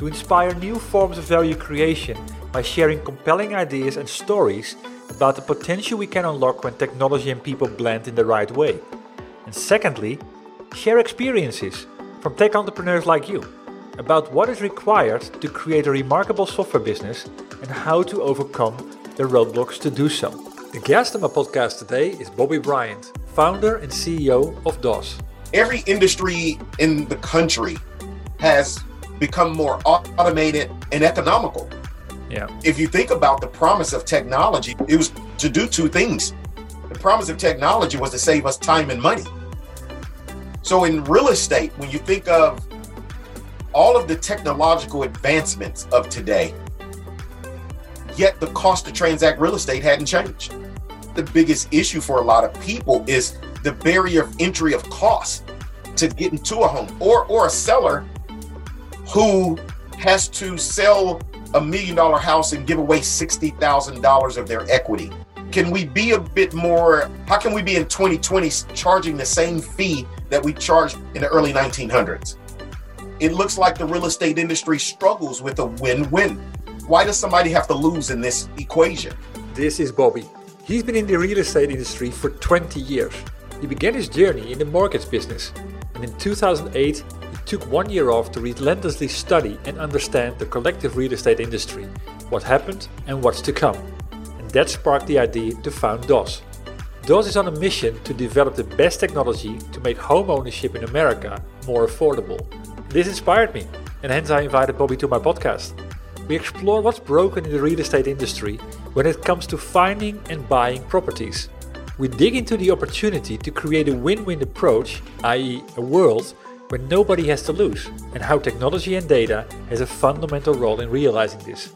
to inspire new forms of value creation by sharing compelling ideas and stories about the potential we can unlock when technology and people blend in the right way. And secondly, share experiences from tech entrepreneurs like you about what is required to create a remarkable software business and how to overcome the roadblocks to do so. The guest on my podcast today is Bobby Bryant, founder and CEO of DOSS. Every industry in the country has become more automated and economical. Yeah. If you think about the promise of technology, it was to do two things. The promise of technology was to save us time and money. So in real estate, when you think of all of the technological advancements of today, yet the cost to transact real estate hadn't changed. The biggest issue for a lot of people is the barrier of entry of cost to get into a home or or a seller who has to sell a million dollar house and give away $60,000 of their equity. Can we be a bit more, how can we be in 2020 charging the same fee that we charged in the early 1900s? It looks like the real estate industry struggles with a win win. Why does somebody have to lose in this equation? This is Bobby. He's been in the real estate industry for 20 years. He began his journey in the mortgage business, and in 2008, took one year off to relentlessly study and understand the collective real estate industry, what happened and what's to come. And that sparked the idea to found DOSS. DOSS is on a mission to develop the best technology to make home ownership in America more affordable. This inspired me, and hence I invited Bobby to my podcast. We explore what's broken in the real estate industry when it comes to finding and buying properties. We dig into the opportunity to create a win win approach, i.e., a world where nobody has to lose, and how technology and data has a fundamental role in realizing this.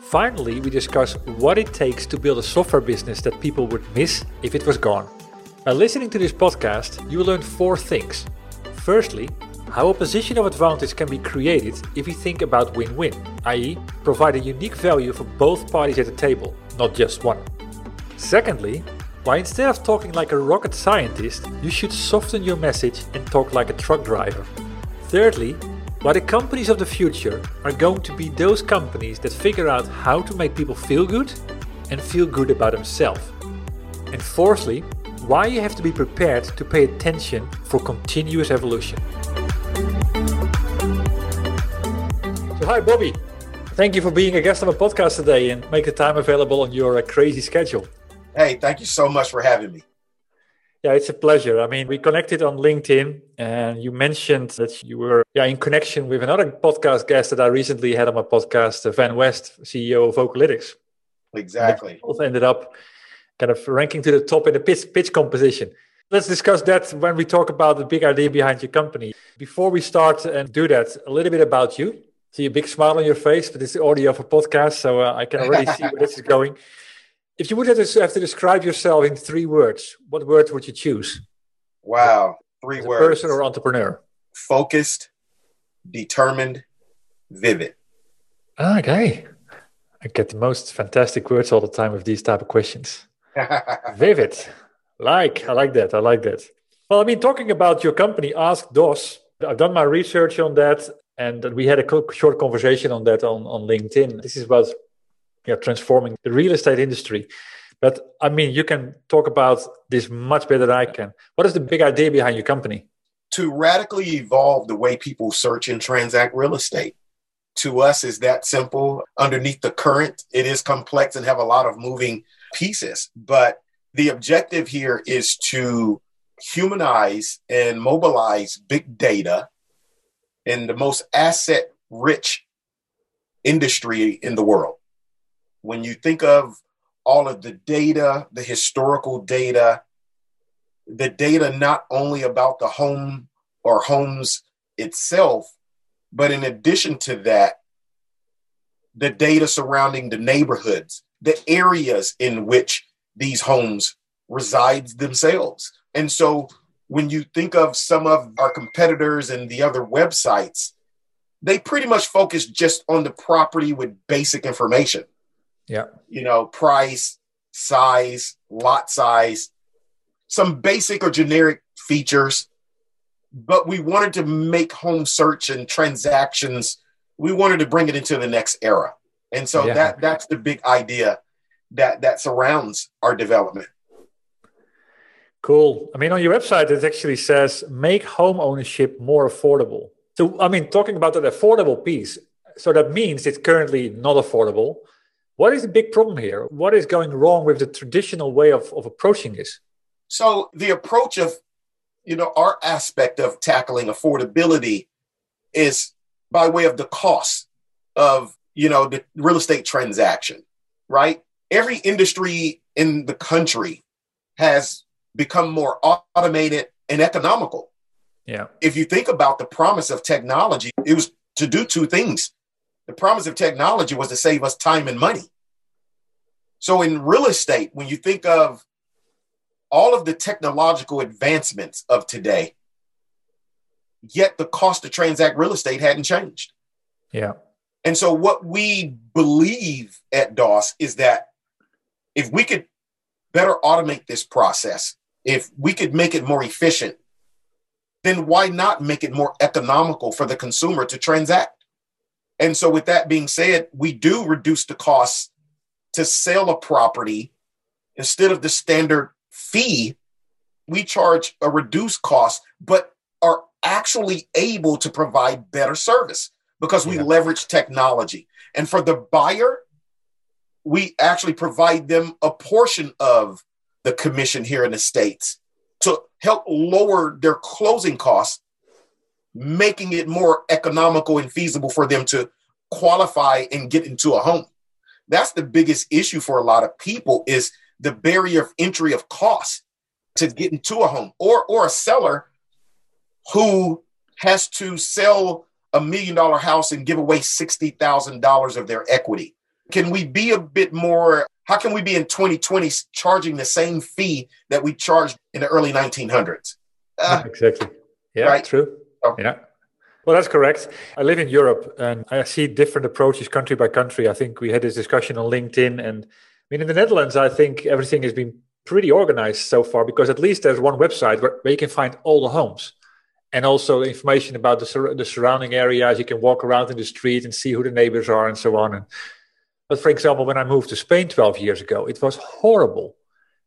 Finally, we discuss what it takes to build a software business that people would miss if it was gone. By listening to this podcast, you will learn four things. Firstly, how a position of advantage can be created if you think about win win, i.e., provide a unique value for both parties at the table, not just one. Secondly, why instead of talking like a rocket scientist, you should soften your message and talk like a truck driver. Thirdly, why the companies of the future are going to be those companies that figure out how to make people feel good and feel good about themselves. And fourthly, why you have to be prepared to pay attention for continuous evolution. So, hi, Bobby. Thank you for being a guest on my podcast today and make the time available on your uh, crazy schedule. Hey, thank you so much for having me. Yeah, it's a pleasure. I mean, we connected on LinkedIn and you mentioned that you were yeah, in connection with another podcast guest that I recently had on my podcast, uh, Van West, CEO of Vocalytics. Exactly. Both ended up kind of ranking to the top in the pitch, pitch composition. Let's discuss that when we talk about the big idea behind your company. Before we start and do that, a little bit about you. See a big smile on your face, but it's the audio of a podcast, so uh, I can already see where this is going. If you would have to, have to describe yourself in three words, what words would you choose? Wow, three words. person or entrepreneur? Focused, determined, vivid. Ah, okay. I get the most fantastic words all the time with these type of questions. Vivid. Like, I like that. I like that. Well, I mean, talking about your company, Ask DOSS, I've done my research on that and we had a short conversation on that on, on LinkedIn. This is about yeah, transforming the real estate industry. But I mean, you can talk about this much better than I can. What is the big idea behind your company? To radically evolve the way people search and transact real estate. To us, is that simple. Underneath the current, it is complex and have a lot of moving pieces. But the objective here is to humanize and mobilize big data in the most asset rich industry in the world. When you think of all of the data, the historical data, the data not only about the home or homes itself, but in addition to that, the data surrounding the neighborhoods, the areas in which these homes resides themselves. And so when you think of some of our competitors and the other websites, they pretty much focus just on the property with basic information. Yeah. You know, price, size, lot size, some basic or generic features. But we wanted to make home search and transactions, we wanted to bring it into the next era. And so yeah. that that's the big idea that that surrounds our development. Cool. I mean, on your website, it actually says make home ownership more affordable. So, I mean, talking about that affordable piece, so that means it's currently not affordable. What is the big problem here? What is going wrong with the traditional way of, of approaching this? So, the approach of, you know, our aspect of tackling affordability is by way of the cost of, you know, the real estate transaction, right? Every industry in the country has become more automated and economical. Yeah. If you think about the promise of technology, it was to do two things. The promise of technology was to save us time and money. So in real estate, when you think of all of the technological advancements of today, yet the cost to transact real estate hadn't changed. Yeah. And so what we believe at DOSS is that if we could better automate this process, if we could make it more efficient, then why not make it more economical for the consumer to transact? And so, with that being said, we do reduce the cost to sell a property instead of the standard fee. We charge a reduced cost, but are actually able to provide better service because we yeah. leverage technology. And for the buyer, we actually provide them a portion of the commission here in the States to help lower their closing costs, making it more economical and feasible for them to qualify and get into a home. That's the biggest issue for a lot of people is the barrier of entry of cost to get into a home or or a seller who has to sell a million dollar house and give away $60,000 of their equity. Can we be a bit more how can we be in 2020 charging the same fee that we charged in the early 1900s? Uh, exactly. Yeah, right? true. Oh. Yeah. Well, that's correct. I live in Europe and I see different approaches country by country. I think we had this discussion on LinkedIn. And I mean, in the Netherlands, I think everything has been pretty organized so far because at least there's one website where, where you can find all the homes and also information about the, sur- the surrounding areas. You can walk around in the street and see who the neighbors are and so on. And but for example, when I moved to Spain 12 years ago, it was horrible.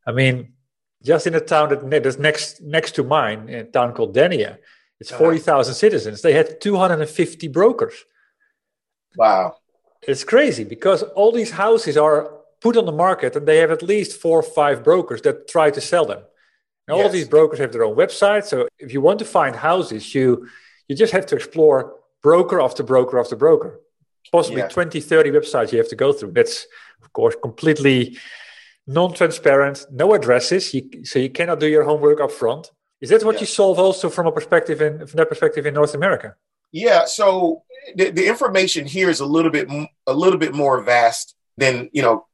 I mean, just in a town that is next next to mine, a town called Denia, it's uh-huh. 40,000 citizens. They had 250 brokers. Wow. It's crazy because all these houses are put on the market and they have at least four or five brokers that try to sell them. And all yes. of these brokers have their own website. So if you want to find houses, you you just have to explore broker after broker after broker possibly yeah. 20, 30 websites you have to go through. That's, of course, completely non-transparent, no addresses, you, so you cannot do your homework up front. Is that what yeah. you solve also from a perspective in from that perspective in North America? Yeah. So the, the information here is a little bit a little bit more vast than you know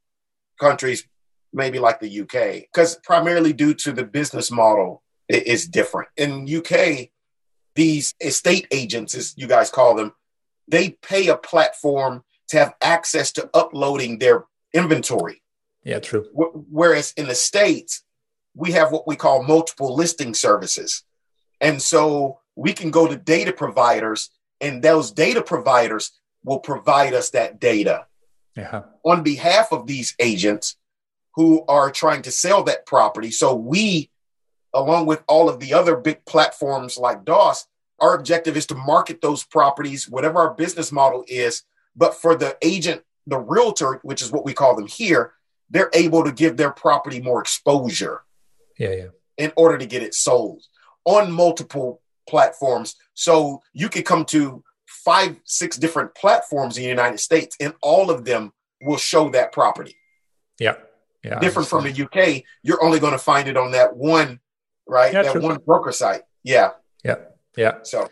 countries maybe like the UK because primarily due to the business model is different. In UK, these estate agents, as you guys call them, they pay a platform to have access to uploading their inventory. Yeah, true. Whereas in the States, we have what we call multiple listing services. And so we can go to data providers, and those data providers will provide us that data yeah. on behalf of these agents who are trying to sell that property. So we, along with all of the other big platforms like DOSS, our objective is to market those properties, whatever our business model is. But for the agent, the realtor, which is what we call them here, they're able to give their property more exposure. Yeah, yeah. In order to get it sold on multiple platforms. So you could come to five, six different platforms in the United States, and all of them will show that property. Yeah. Yeah. Different from the UK, you're only going to find it on that one, right? Yeah, that true. one broker site. Yeah. Yeah. Yeah. So,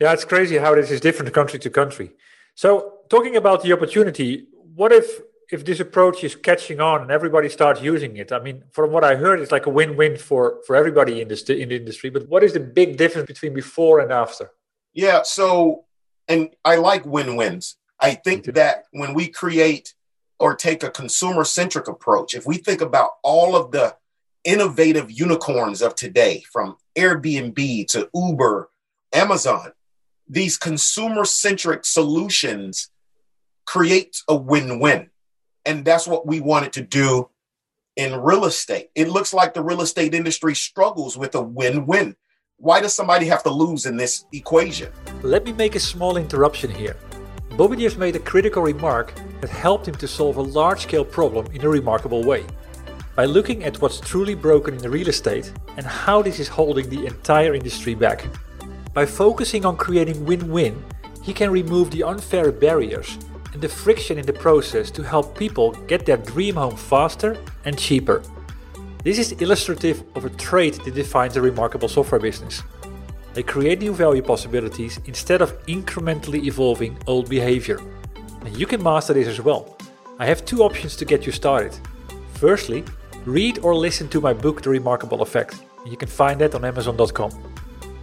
yeah, it's crazy how this is different country to country. So, talking about the opportunity, what if if this approach is catching on and everybody starts using it? I mean, from what I heard, it's like a win-win for for everybody in this in the industry. But what is the big difference between before and after? Yeah. So, and I like win-wins. I think that when we create or take a consumer centric approach, if we think about all of the innovative unicorns of today, from Airbnb to Uber, Amazon, these consumer centric solutions create a win win. And that's what we wanted to do in real estate. It looks like the real estate industry struggles with a win win. Why does somebody have to lose in this equation? Let me make a small interruption here. Just made a critical remark that helped him to solve a large scale problem in a remarkable way. By looking at what's truly broken in real estate and how this is holding the entire industry back. By focusing on creating win win, he can remove the unfair barriers and the friction in the process to help people get their dream home faster and cheaper. This is illustrative of a trait that defines a remarkable software business. They create new value possibilities instead of incrementally evolving old behavior. And you can master this as well. I have two options to get you started. Firstly, read or listen to my book The Remarkable Effect. You can find that on amazon.com.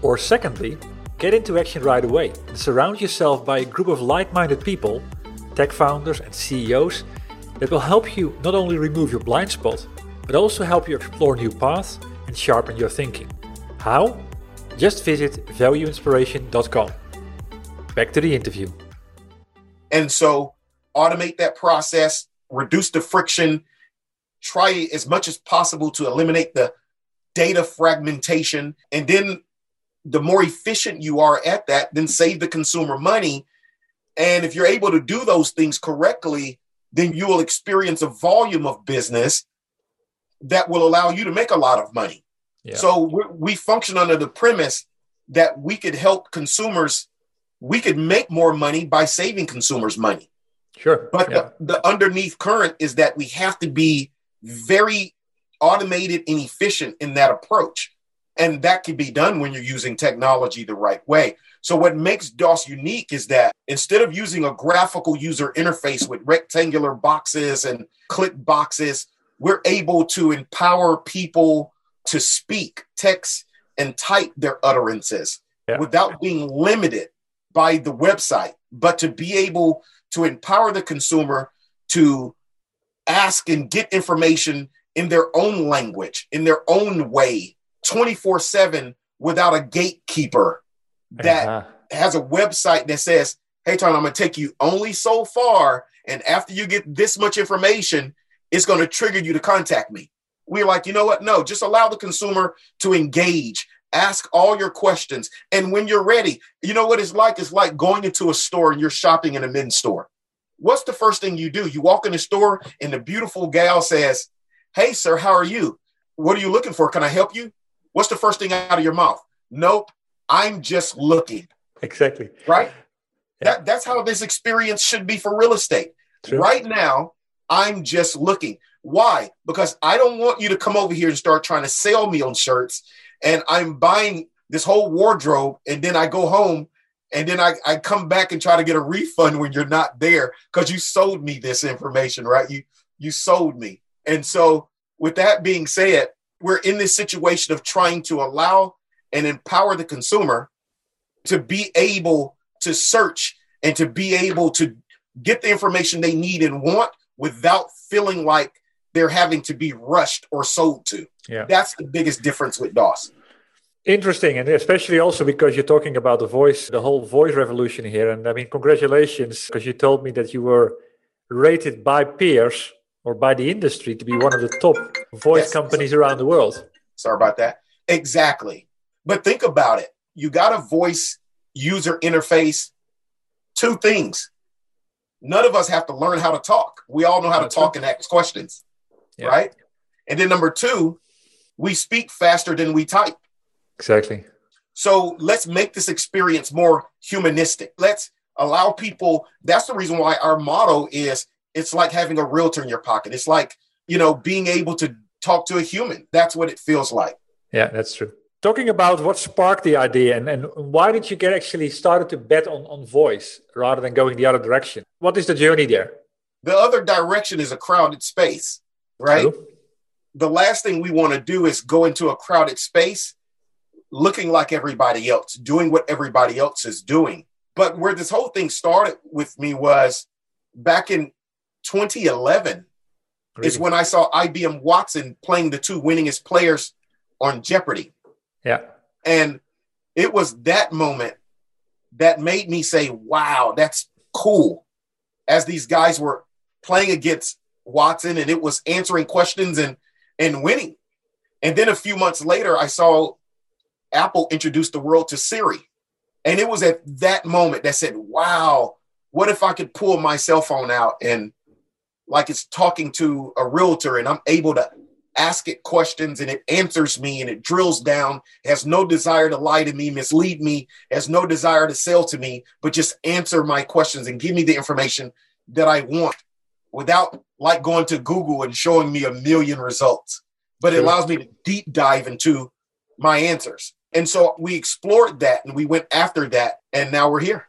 Or secondly, get into action right away and surround yourself by a group of like-minded people, tech founders and CEOs that will help you not only remove your blind spot, but also help you explore new paths and sharpen your thinking. How? Just visit valueinspiration.com. Back to the interview. And so automate that process, reduce the friction, try as much as possible to eliminate the data fragmentation. And then the more efficient you are at that, then save the consumer money. And if you're able to do those things correctly, then you will experience a volume of business that will allow you to make a lot of money. Yeah. So we, we function under the premise that we could help consumers, we could make more money by saving consumers money. Sure. But yeah. the, the underneath current is that we have to be very automated and efficient in that approach. And that can be done when you're using technology the right way. So, what makes DOSS unique is that instead of using a graphical user interface with rectangular boxes and click boxes, we're able to empower people to speak, text, and type their utterances yeah. without being limited by the website, but to be able to empower the consumer to ask and get information in their own language, in their own way, 24 7 without a gatekeeper that uh-huh. has a website that says, Hey, Tom, I'm going to take you only so far. And after you get this much information, it's going to trigger you to contact me we're like, you know what? No, just allow the consumer to engage. Ask all your questions. And when you're ready, you know what it's like? It's like going into a store and you're shopping in a men's store. What's the first thing you do? You walk in the store and the beautiful gal says, Hey, sir, how are you? What are you looking for? Can I help you? What's the first thing out of your mouth? Nope, I'm just looking. Exactly. Right? Yeah. That, that's how this experience should be for real estate. True. Right now, I'm just looking. Why? Because I don't want you to come over here and start trying to sell me on shirts. And I'm buying this whole wardrobe, and then I go home and then I, I come back and try to get a refund when you're not there because you sold me this information, right? You you sold me. And so with that being said, we're in this situation of trying to allow and empower the consumer to be able to search and to be able to get the information they need and want without feeling like they're having to be rushed or sold to. Yeah. That's the biggest difference with DOSS. Interesting, and especially also because you're talking about the voice, the whole voice revolution here. And I mean, congratulations, because you told me that you were rated by peers or by the industry to be one of the top voice yes. companies around the world. Sorry about that. Exactly. But think about it. You got a voice user interface, two things. None of us have to learn how to talk. We all know how to talk and ask questions, yeah. right? And then number two, we speak faster than we type. Exactly. So let's make this experience more humanistic. Let's allow people. That's the reason why our motto is it's like having a realtor in your pocket. It's like, you know, being able to talk to a human. That's what it feels like. Yeah, that's true. Talking about what sparked the idea and, and why did you get actually started to bet on, on voice rather than going the other direction? What is the journey there? The other direction is a crowded space, right? True. The last thing we want to do is go into a crowded space looking like everybody else, doing what everybody else is doing. But where this whole thing started with me was back in 2011 really? is when I saw IBM Watson playing the two winningest players on Jeopardy. Yeah. And it was that moment that made me say, wow, that's cool. As these guys were playing against Watson and it was answering questions and and winning. And then a few months later, I saw Apple introduce the world to Siri. And it was at that moment that said, wow, what if I could pull my cell phone out and like it's talking to a realtor and I'm able to ask it questions and it answers me and it drills down, has no desire to lie to me, mislead me, has no desire to sell to me, but just answer my questions and give me the information that I want without like going to Google and showing me a million results. But it allows me to deep dive into my answers. And so we explored that and we went after that, and now we're here.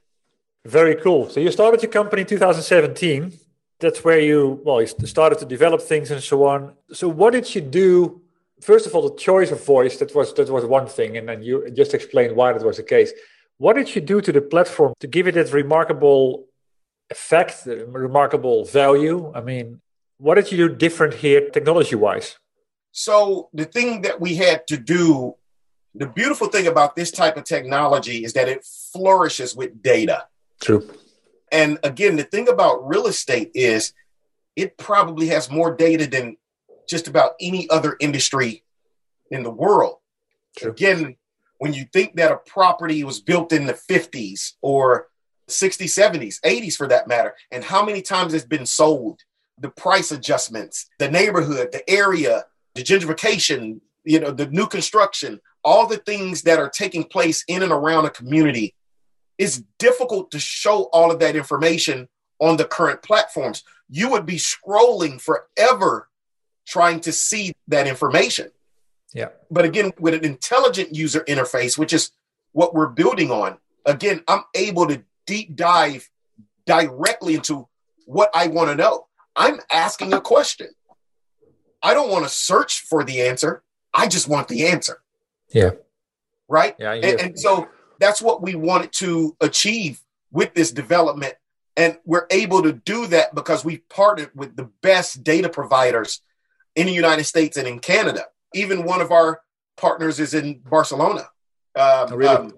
Very cool. So you started your company in 2017 that's where you well you started to develop things and so on. So what did you do? First of all the choice of voice that was that was one thing and then you just explained why that was the case. What did you do to the platform to give it that remarkable effect remarkable value? I mean what did you do different here technology wise so the thing that we had to do the beautiful thing about this type of technology is that it flourishes with data. True and again, the thing about real estate is it probably has more data than just about any other industry in the world. Again, when you think that a property was built in the 50s or 60s, 70s, 80s for that matter, and how many times it's been sold, the price adjustments, the neighborhood, the area, the gentrification, you know, the new construction, all the things that are taking place in and around a community it's difficult to show all of that information on the current platforms. You would be scrolling forever trying to see that information. Yeah. But again, with an intelligent user interface, which is what we're building on, again, I'm able to deep dive directly into what I want to know. I'm asking a question. I don't want to search for the answer. I just want the answer. Yeah. Right. Yeah. And, and so that's what we wanted to achieve with this development. And we're able to do that because we've partnered with the best data providers in the United States and in Canada. Even one of our partners is in Barcelona. Um, oh, really? Um,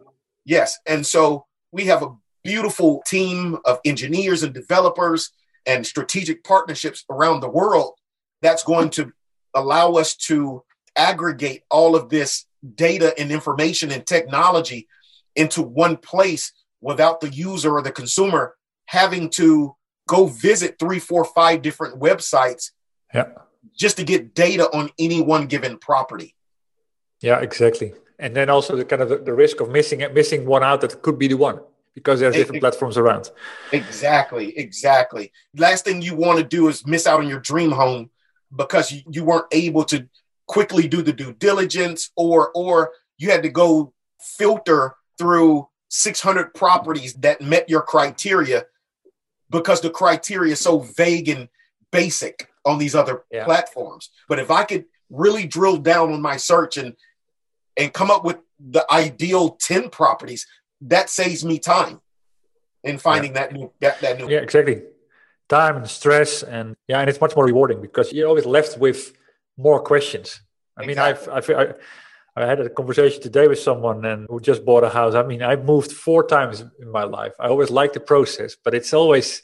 yes. And so we have a beautiful team of engineers and developers and strategic partnerships around the world that's going to allow us to aggregate all of this data and information and technology into one place without the user or the consumer having to go visit three, four, five different websites yeah. just to get data on any one given property. Yeah, exactly. And then also the kind of the, the risk of missing missing one out that could be the one because there's different platforms around. Exactly, exactly. Last thing you want to do is miss out on your dream home because you, you weren't able to quickly do the due diligence or or you had to go filter through 600 properties that met your criteria because the criteria is so vague and basic on these other yeah. platforms. But if I could really drill down on my search and and come up with the ideal 10 properties, that saves me time in finding yeah. that new that, that new Yeah, exactly. Time and stress and yeah, and it's much more rewarding because you're always left with more questions. I exactly. mean, I've, I've I, I had a conversation today with someone and who just bought a house. I mean, I've moved four times in my life. I always like the process, but it's always,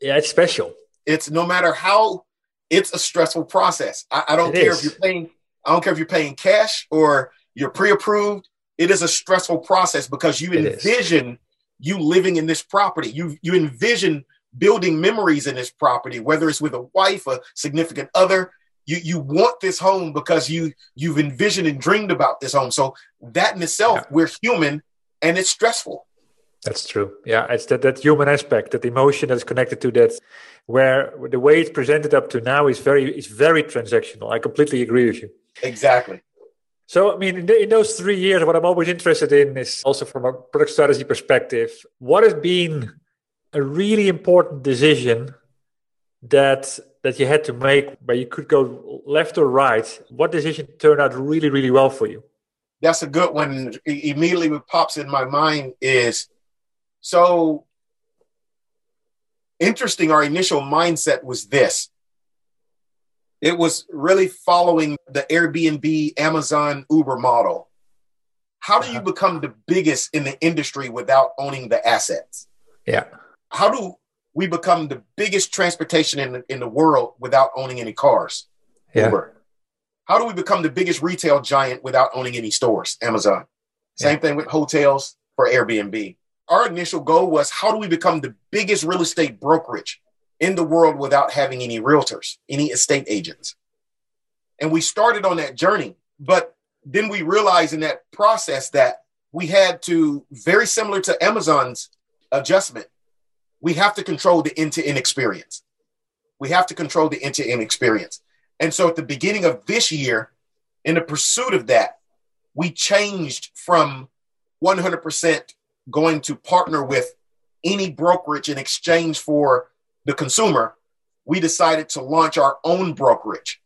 yeah, it's special. It's no matter how it's a stressful process. I, I don't it care is. if you're paying, I don't care if you're paying cash or you're pre-approved. It is a stressful process because you it envision is. you living in this property. You you envision building memories in this property, whether it's with a wife, a significant other. You you want this home because you you've envisioned and dreamed about this home. So that in itself, yeah. we're human and it's stressful. That's true. Yeah, it's that, that human aspect, that emotion that's connected to that, where the way it's presented up to now is very is very transactional. I completely agree with you. Exactly. So, I mean, in, the, in, those three years, what I'm always interested in is also from a product strategy perspective, what has been a really important decision that that you had to make where you could go left or right? What decision turned out really, really well for you? That's a good one. Immediately, what pops in my mind is so interesting. Our initial mindset was this it was really following the Airbnb, Amazon, Uber model. How do you uh-huh. become the biggest in the industry without owning the assets? Yeah. How do we become the biggest transportation in the, in the world without owning any cars? Yeah. Uber. How do we become the biggest retail giant without owning any stores? Amazon. Same yeah. thing with hotels for Airbnb our initial goal was how do we become the biggest real estate brokerage in the world without having any realtors, any estate agents? And we started on that journey. But then we realized in that process that we had to, very similar to Amazon's adjustment, we have to control the end to end experience. We have to control the end to end experience. And so at the beginning of this year, in the pursuit of that, we changed from 100% going to partner with any brokerage in exchange for the consumer, we decided to launch our own brokerage.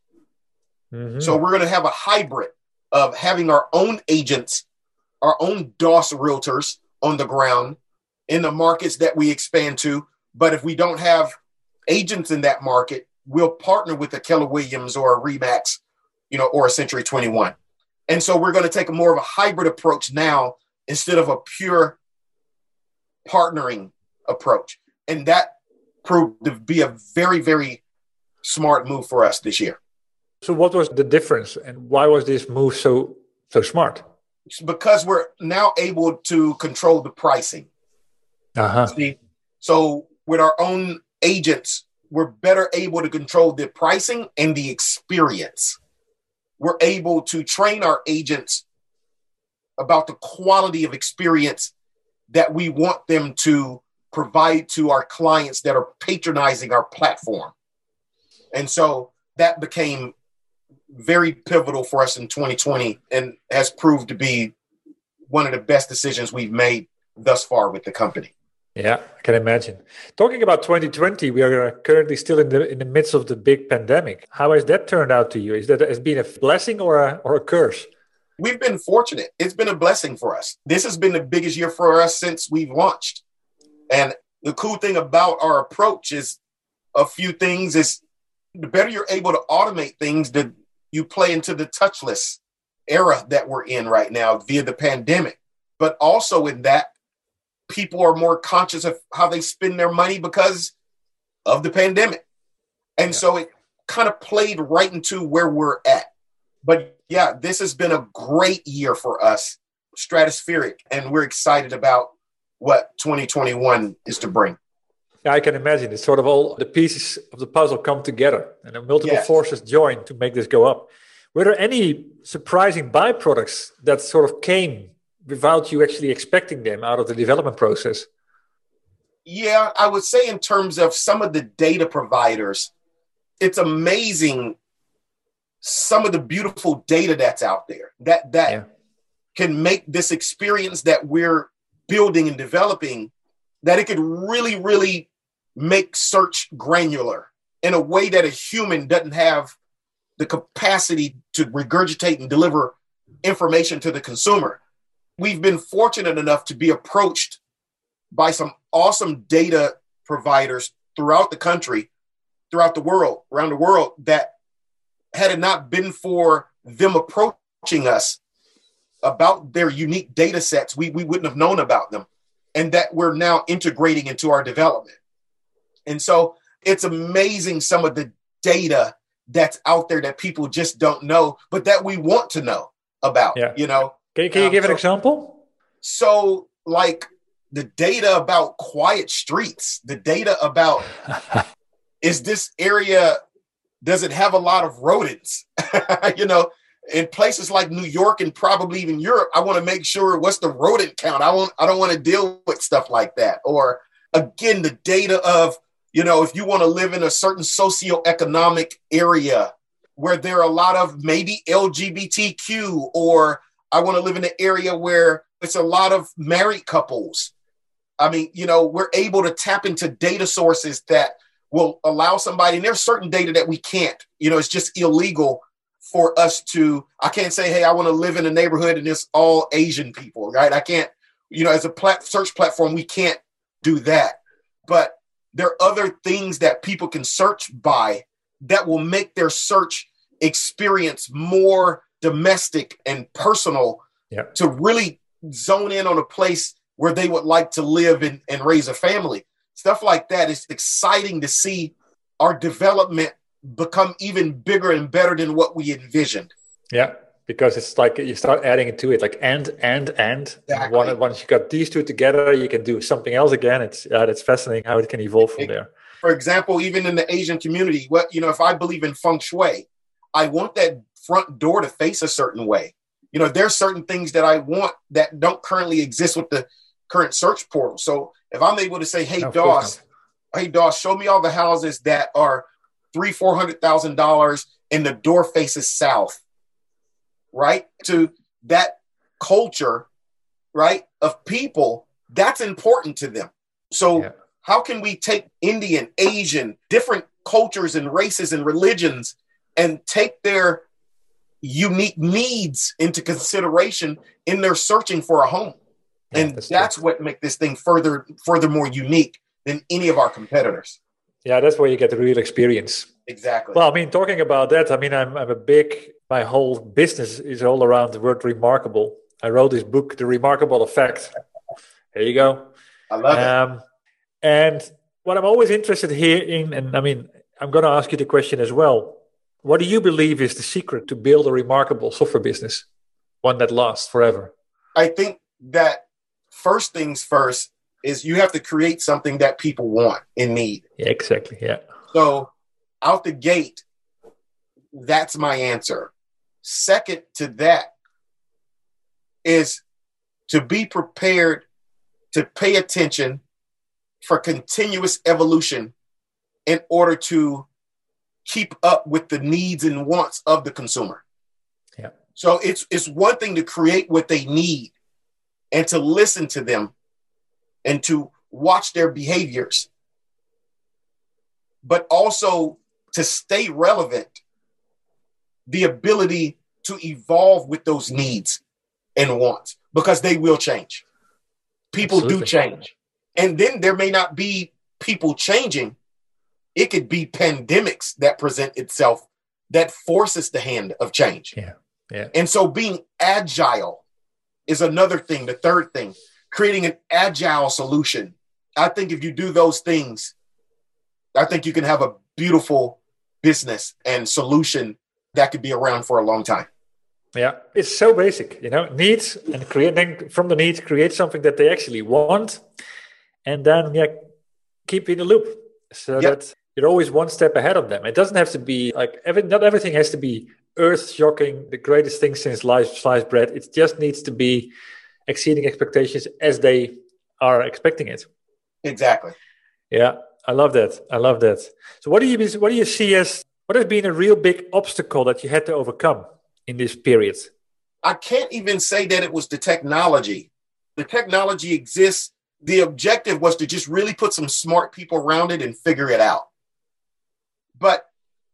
Mm-hmm. So we're going to have a hybrid of having our own agents, our own DOSS realtors on the ground in the markets that we expand to. But if we don't have agents in that market, we'll partner with a Keller Williams or a Remax, you know, or a Century 21. And so we're going to take a more of a hybrid approach now instead of a pure partnering approach. And that proved to be a very, very smart move for us this year. So what was the difference and why was this move so so smart? Because we're now able to control the pricing. Uh-huh. See? So with our own agents, we're better able to control the pricing and the experience. We're able to train our agents about the quality of experience that we want them to provide to our clients that are patronizing our platform. And so that became very pivotal for us in 2020 and has proved to be one of the best decisions we've made thus far with the company. Yeah, I can imagine. Talking about 2020, we are uh, currently still in the in the midst of the big pandemic. How has that turned out to you? Is that has been a blessing or a or a curse? we've been fortunate. It's been a blessing for us. This has been the biggest year for us since we've launched. And the cool thing about our approach is a few things is the better you're able to automate things, the you play into the touchless era that we're in right now via the pandemic. But also in that, people are more conscious of how they spend their money because of the pandemic. And yeah. so it kind of played right into where we're at. But yeah, this has been a great year for us, stratospheric, and we're excited about what 2021 is to bring. Yeah, I can imagine. It's sort of all the pieces of the puzzle come together and the multiple yes. forces join to make this go up. Were there any surprising byproducts that sort of came without you actually expecting them out of the development process? Yeah, I would say in terms of some of the data providers, it's amazing some of the beautiful data that's out there that that yeah. can make this experience that we're building and developing that it could really really make search granular in a way that a human doesn't have the capacity to regurgitate and deliver information to the consumer we've been fortunate enough to be approached by some awesome data providers throughout the country throughout the world around the world that had it not been for them approaching us about their unique data sets, we, we wouldn't have known about them and that we're now integrating into our development. And so it's amazing some of the data that's out there that people just don't know, but that we want to know about. Yeah. You know, Can, can you Um, give an example? so like the data about quiet streets, the data about is this area does it have a lot of rodents? you know, in places like New York and probably even Europe, I want to make sure what's the rodent count. I won't I don't want to deal with stuff like that. Or again, the data of, you know, if you want to live in a certain socioeconomic area where there are a lot of maybe LGBTQ, or I want to live in an area where it's a lot of married couples. I mean, you know, we're able to tap into data sources that will allow somebody, and there's certain data that we can't, you know, it's just illegal for us to, I can't say, hey, I want to live in a neighborhood and it's all Asian people, right? I can't, you know, as a plat- search platform, we can't do that. But there are other things that people can search by that will make their search experience more domestic and personal Yeah. to really zone in on a place where they would like to live and, and raise a family. Stuff like that is exciting to see our development become even bigger and better than what we envisioned. Yeah, because it's like you start adding it to it, like and and and. Exactly. One, once you got these two together, you can do something else again. It's yeah, that's fascinating how it can evolve from there. For example, even in the Asian community, what you know, if I believe in feng shui, I want that front door to face a certain way. You know, there's certain things that I want that don't currently exist with the current search portal. So if I'm able to say, "Hey, No, Doss, hey, Doss, show me all the houses that are three, four hundred thousand dollars, and the door faces south," right? To that culture, right, of people, that's important to them. So Yeah. how can we take Indian, Asian, different cultures and races and religions and take their unique needs into consideration in their searching for a home? Yeah, and that's that's, what make this thing further furthermore unique than any of our competitors. Yeah, that's where you get the real experience. Exactly. Well, I mean, talking about that, I mean, I'm, I'm a big, my whole business is all around the word remarkable. I wrote this book, The Remarkable Effect. Here you go. I love it. Um, and what I'm always interested here in, and I mean, I'm going to ask you the question as well. What do you believe is the secret to build a remarkable software business, one that lasts forever? I think that first things first is you have to create something that people want and need. Yeah, exactly. Yeah. So out the gate, that's my answer. Second to that is to be prepared to pay attention for continuous evolution in order to keep up with the needs and wants of the consumer. Yeah. So it's it's one thing to create what they need and to listen to them and to watch their behaviors but also to stay relevant, the ability to evolve with those needs and wants because they will change. People do change. And then there may not be people changing. It could be pandemics that present itself that forces the hand of change. Yeah. Yeah. And so being agile is another thing, the third thing, creating an agile solution. I think if you do those things, I think you can have a beautiful business and solution that could be around for a long time. Yeah, it's so basic, you know, needs and creating from the needs create something that they actually want, and then yeah, keep in the loop so Yep. that you're always one step ahead of them. It doesn't have to be like every not everything has to be earth shocking, the greatest thing since sliced sliced bread. It just needs to be exceeding expectations as they are expecting it. Exactly. Yeah, I love that. I love that. So, what do you what do you see as what has been a real big obstacle that you had to overcome in this period? I can't even say that it was the technology. The technology exists. The objective was to just really put some smart people around it and figure it out. But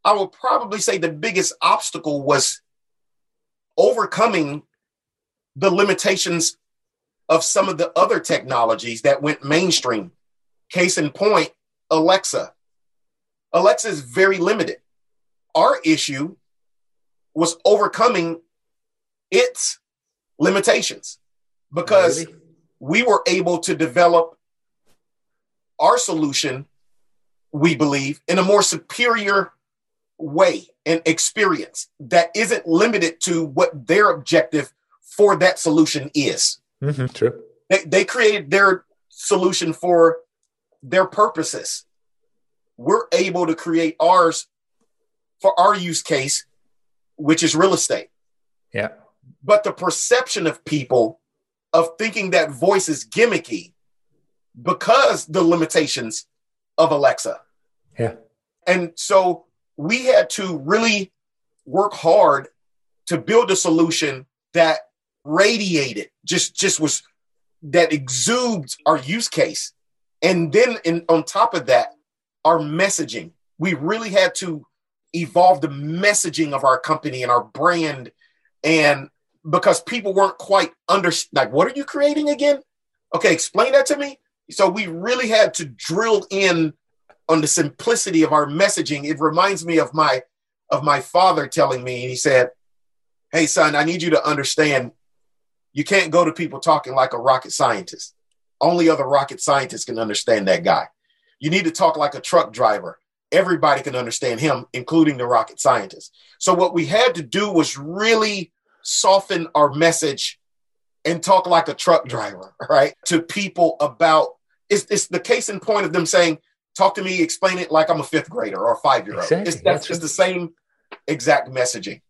I would probably say the biggest obstacle was overcoming the limitations of some of the other technologies that went mainstream. Case in point, Alexa. Alexa is very limited. Our issue was overcoming its limitations because Really? we were able to develop our solution, we believe, in a more superior way and experience that isn't limited to what their objective for that solution is. Mm-hmm, true. They, they created their solution for their purposes. We're able to create ours for our use case, which is real estate. Yeah. But the perception of people of thinking that voice is gimmicky because the limitations of Alexa. Yeah. And so we had to really work hard to build a solution that radiated, just just was that exudes our use case. And then in, on top of that, our messaging. We really had to evolve the messaging of our company and our brand and because people weren't quite under like what are you creating again okay explain that to me so we really had to drill in on the simplicity of our messaging. It reminds me of my of my father telling me and he said hey son i need you to understand you can't go to people talking like a rocket scientist. Only other rocket scientists can understand that guy. You need to talk like a truck driver. Everybody can understand him including the rocket scientist. So what we had to do was really soften our message and talk like a truck driver, right? To people about it's, it's the case in point of them saying, talk to me, explain it like I'm a fifth grader or a five year old. Exactly. It's, that's just the same exact messaging.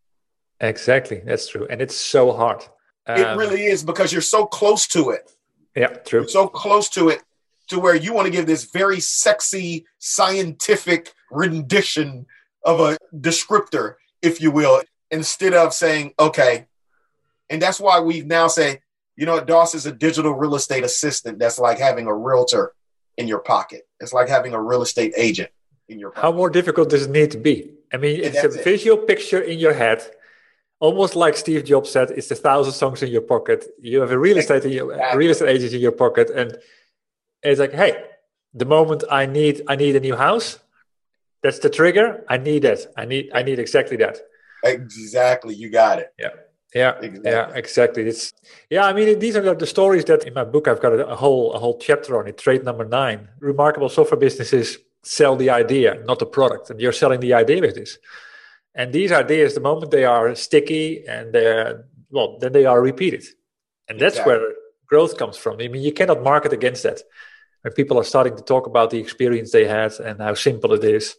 Exactly. That's true. And it's so hard. Um, it really is because you're so close to it. Yeah, true. You're so close to it to where you want to give this very sexy scientific rendition of a descriptor, if you will, instead of saying, okay, and that's why we now say, you know, DOSS is a digital real estate assistant that's like having a realtor in your pocket. It's like having a real estate agent in your pocket. How more difficult does it need to be? I mean, it's a visual it. picture in your head, almost like Steve Jobs said, it's a thousand songs in your pocket. You have a real estate in your, exactly. real estate agent in your pocket, and it's like, hey, the moment I need I need a new house, that's the trigger. I need that. I need I need exactly that. Exactly, you got it. Yeah. Yeah, exactly. yeah, exactly. It's yeah. I mean, these are the stories that in my book I've got a, whole a whole chapter on it. Trade number nine: remarkable software businesses sell the idea, not the product, and you're selling the idea with this. And these ideas, the moment they are sticky and they're well, then they are repeated, and that's exactly. where growth comes from. I mean, you cannot market against that. When people are starting to talk about the experience they had and how simple it is,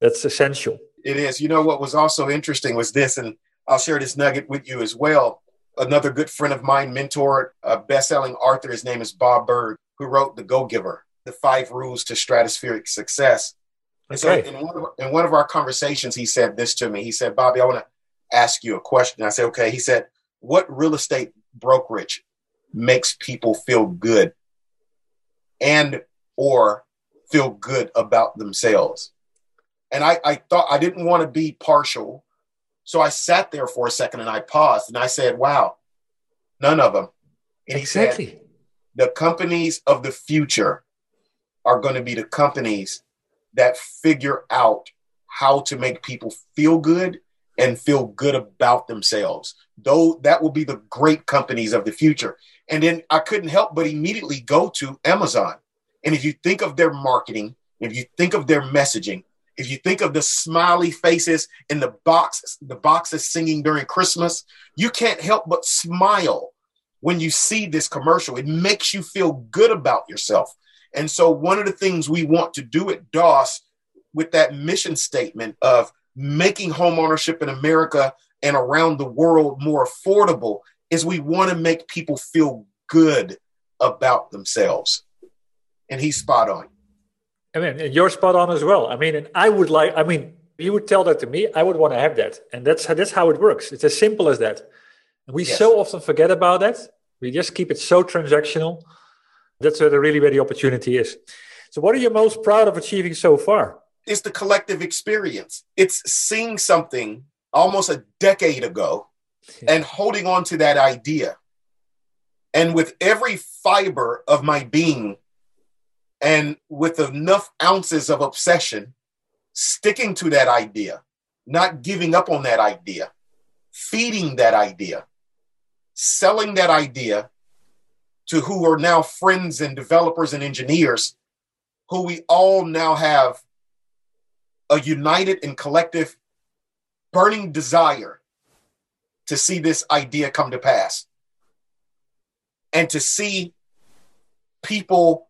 that's essential. It is. You know what was also interesting was this, and I'll share this nugget with you as well. Another good friend of mine, mentor, a best-selling author, his name is Bob Burg, who wrote The Go Giver, The Five Rules to Stratospheric Success. Okay. so in one, of, in one of our conversations, he said this to me. He said, Bobby, I want to ask you a question. I said, okay. He said, what real estate brokerage makes people feel good and or feel good about themselves? And I, I thought I didn't want to be partial so I sat there for a second and I paused and I said, wow, none of them. And exactly. Said, the companies of the future are going to be the companies that figure out how to make people feel good and feel good about themselves. Though that will be the great companies of the future. And then I couldn't help but immediately go to Amazon. And if you think of their marketing, if you think of their messaging, if you think of the smiley faces in the box, the boxes singing during Christmas, you can't help but smile when you see this commercial. It makes you feel good about yourself. And so, one of the things we want to do at DOSS with that mission statement of making homeownership in America and around the world more affordable is we want to make people feel good about themselves. And he's spot on. I mean, you're spot on as well. I mean, and I would like, I mean, you would tell that to me, I would want to have that. And that's how, that's how it works. It's as simple as that. And we yes. so often forget about that. We just keep it so transactional. That's where the really where the opportunity is. So what are you most proud of achieving so far? It's the collective experience. It's seeing something almost a decade ago yeah. and holding on to that idea. And with every fiber of my being, and with enough ounces of obsession, sticking to that idea, not giving up on that idea, feeding that idea, selling that idea to who are now friends and developers and engineers who we all now have a united and collective burning desire to see this idea come to pass and to see people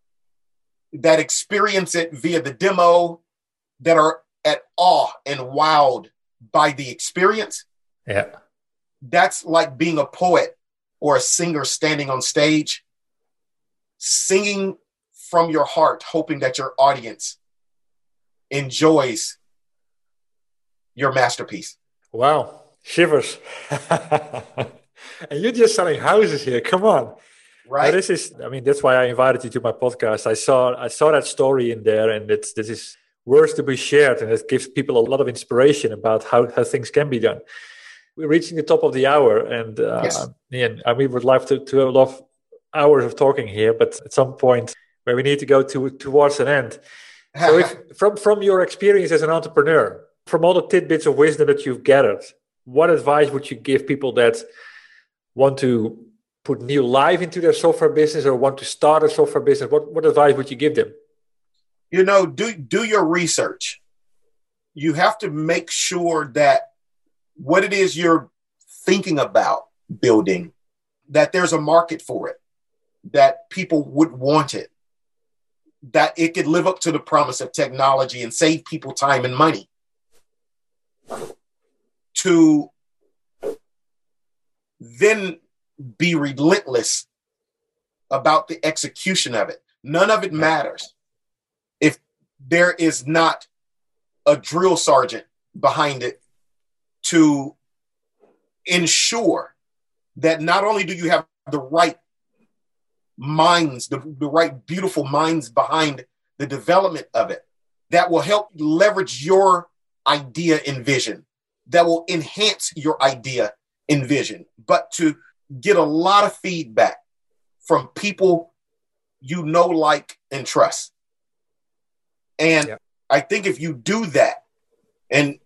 that experience it via the demo that are at awe and wowed by the experience. Yeah. That's like being a poet or a singer standing on stage, singing from your heart, hoping that your audience enjoys your masterpiece. Wow. Shivers. and you're just selling houses here. Come on. Right. Now, this is I mean, that's why I invited you to my podcast. I saw I saw that story in there and it's this is worth to be shared and it gives people a lot of inspiration about how, how things can be done. We're reaching the top of the hour and uh, Yes. Ian, I mean, would love to, to have a lot of hours of talking here, but at some point where we need to go to towards an end. So if, from from your experience as an entrepreneur, from all the tidbits of wisdom that you've gathered, what advice would you give people that want to put new life into their software business or want to start a software business? What what advice would you give them? you know, do do your research. You have to make sure that what it is you're thinking about building, that there's a market for it, that people would want it, that it could live up to the promise of technology and save people time and money. To then be relentless about the execution of it. None of it matters if there is not a drill sergeant behind it to ensure that not only do you have the right minds, the, the right beautiful minds behind the development of it that will help leverage your idea and vision, that will enhance your idea and vision, but to get a lot of feedback from people you know, like, and trust. And Yeah. I think if you do that and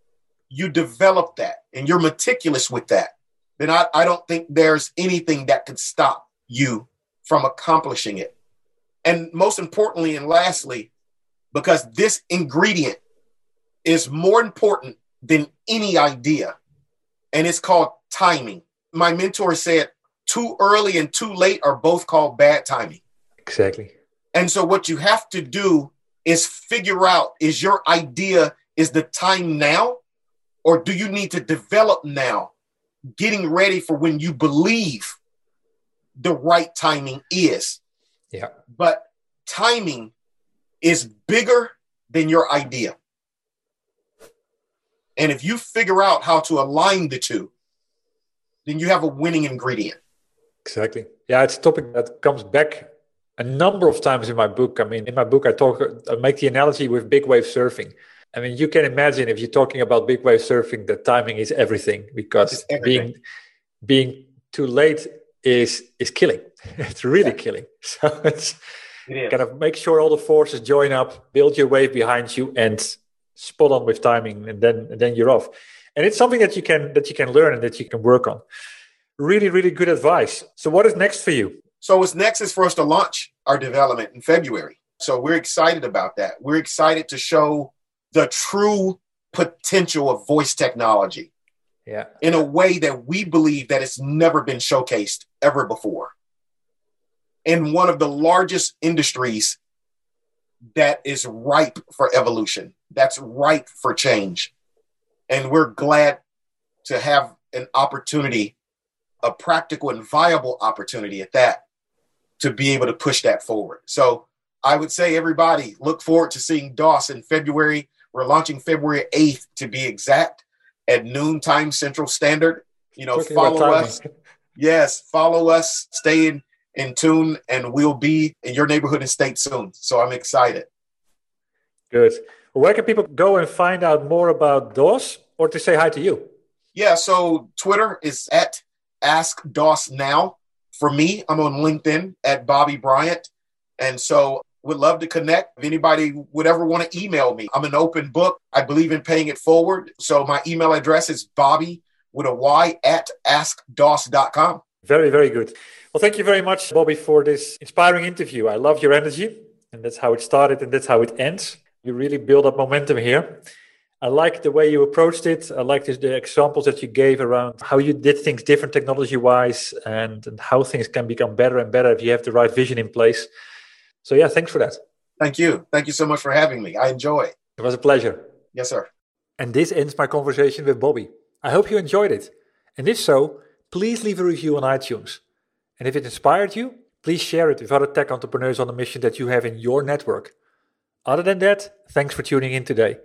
you develop that and you're meticulous with that, then I, I don't think there's anything that could stop you from accomplishing it. And most importantly, and lastly, because this ingredient is more important than any idea, and it's called timing. My mentor said, too early and too late are both called bad timing. Exactly. And so what you have to do is figure out is your idea is the time now or do you need to develop now getting ready for when you believe the right timing is. Yeah. But timing is bigger than your idea. And if you figure out how to align the two, then you have a winning ingredient. Exactly. Yeah, it's a topic that comes back a number of times in my book. I mean, in my book, I talk, I make the analogy with big wave surfing. I mean, you can imagine if you're talking about big wave surfing, the timing is everything because everything. being being too late is is killing. it's really killing. So it's It kind of make sure all the forces join up, build your wave behind you, and spot on with timing, and then and then you're off. And it's something that you can that you can learn and that you can work on. Really, really good advice. So, what is next for you? So what's next is for us to launch our development in February. So we're excited about that. We're excited to show the true potential of voice technology Yeah, in a way that we believe that it's never been showcased ever before. In one of the largest industries that is ripe for evolution, that's ripe for change. And we're glad to have an opportunity, a practical and viable opportunity at that, to be able to push that forward. So I would say, everybody, look forward to seeing DOSS in February. We're launching February 8th to be exact at noontime Central Standard. You know, Talking follow us. Yes, follow us, stay in, in tune, and we'll be in your neighborhood and state soon. So I'm excited. Good. Where can people go and find out more about DOSS or to say hi to you? Yeah, so Twitter is at Ask DOSS Now. For me, I'm on LinkedIn at Bobby Bryant. And so would love to connect. If anybody would ever want to email me, I'm an open book. I believe in paying it forward. So my email address is Bobby with a Y at askdoss.com. Very, very good. Well, thank you very much, Bobby, for this inspiring interview. I love your energy, and that's how it started, and that's how it ends. You really build up momentum here. I like the way you approached it. I like the examples that you gave around how you did things different technology wise and, and how things can become better and better if you have the right vision in place. So, yeah, thanks for that. Thank you. Thank you so much for having me. I enjoy it. It was a pleasure. Yes, sir. And this ends my conversation with Bobby. I hope you enjoyed it. And if so, please leave a review on iTunes. And if it inspired you, please share it with other tech entrepreneurs on the mission that you have in your network. Other than that, thanks for tuning in today.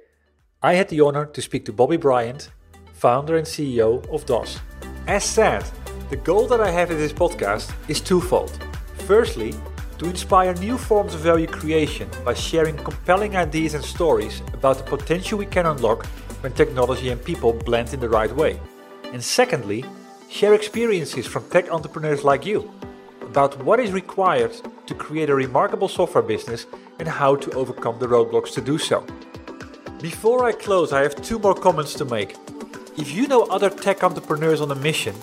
I had the honor to speak to Bobby Bryant, founder and CEO of DOSS. As said, the goal that I have in this podcast is twofold. Firstly, to inspire new forms of value creation by sharing compelling ideas and stories about the potential we can unlock when technology and people blend in the right way. And secondly, share experiences from tech entrepreneurs like you about what is required to create a remarkable software business and how to overcome the roadblocks to do so. Before I close, I have two more comments to make. If you know other tech entrepreneurs on a mission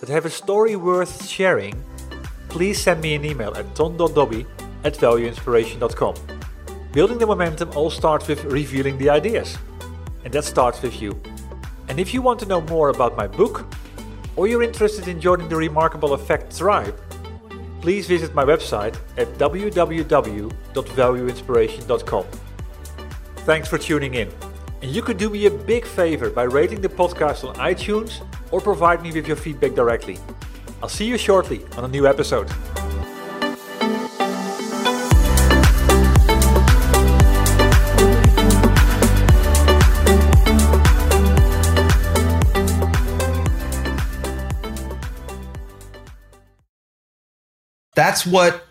that have a story worth sharing, please send me an email at ton.dobbe at valueinspiration.com. Building the momentum all starts with revealing the ideas. And that starts with you. And if you want to know more about my book, or you're interested in joining the Remarkable Effect tribe, please visit my website at www.valueinspiration.com. Thanks for tuning in. And you could do me a big favor by rating the podcast on iTunes or provide me with your feedback directly. I'll see you shortly on a new episode. That's what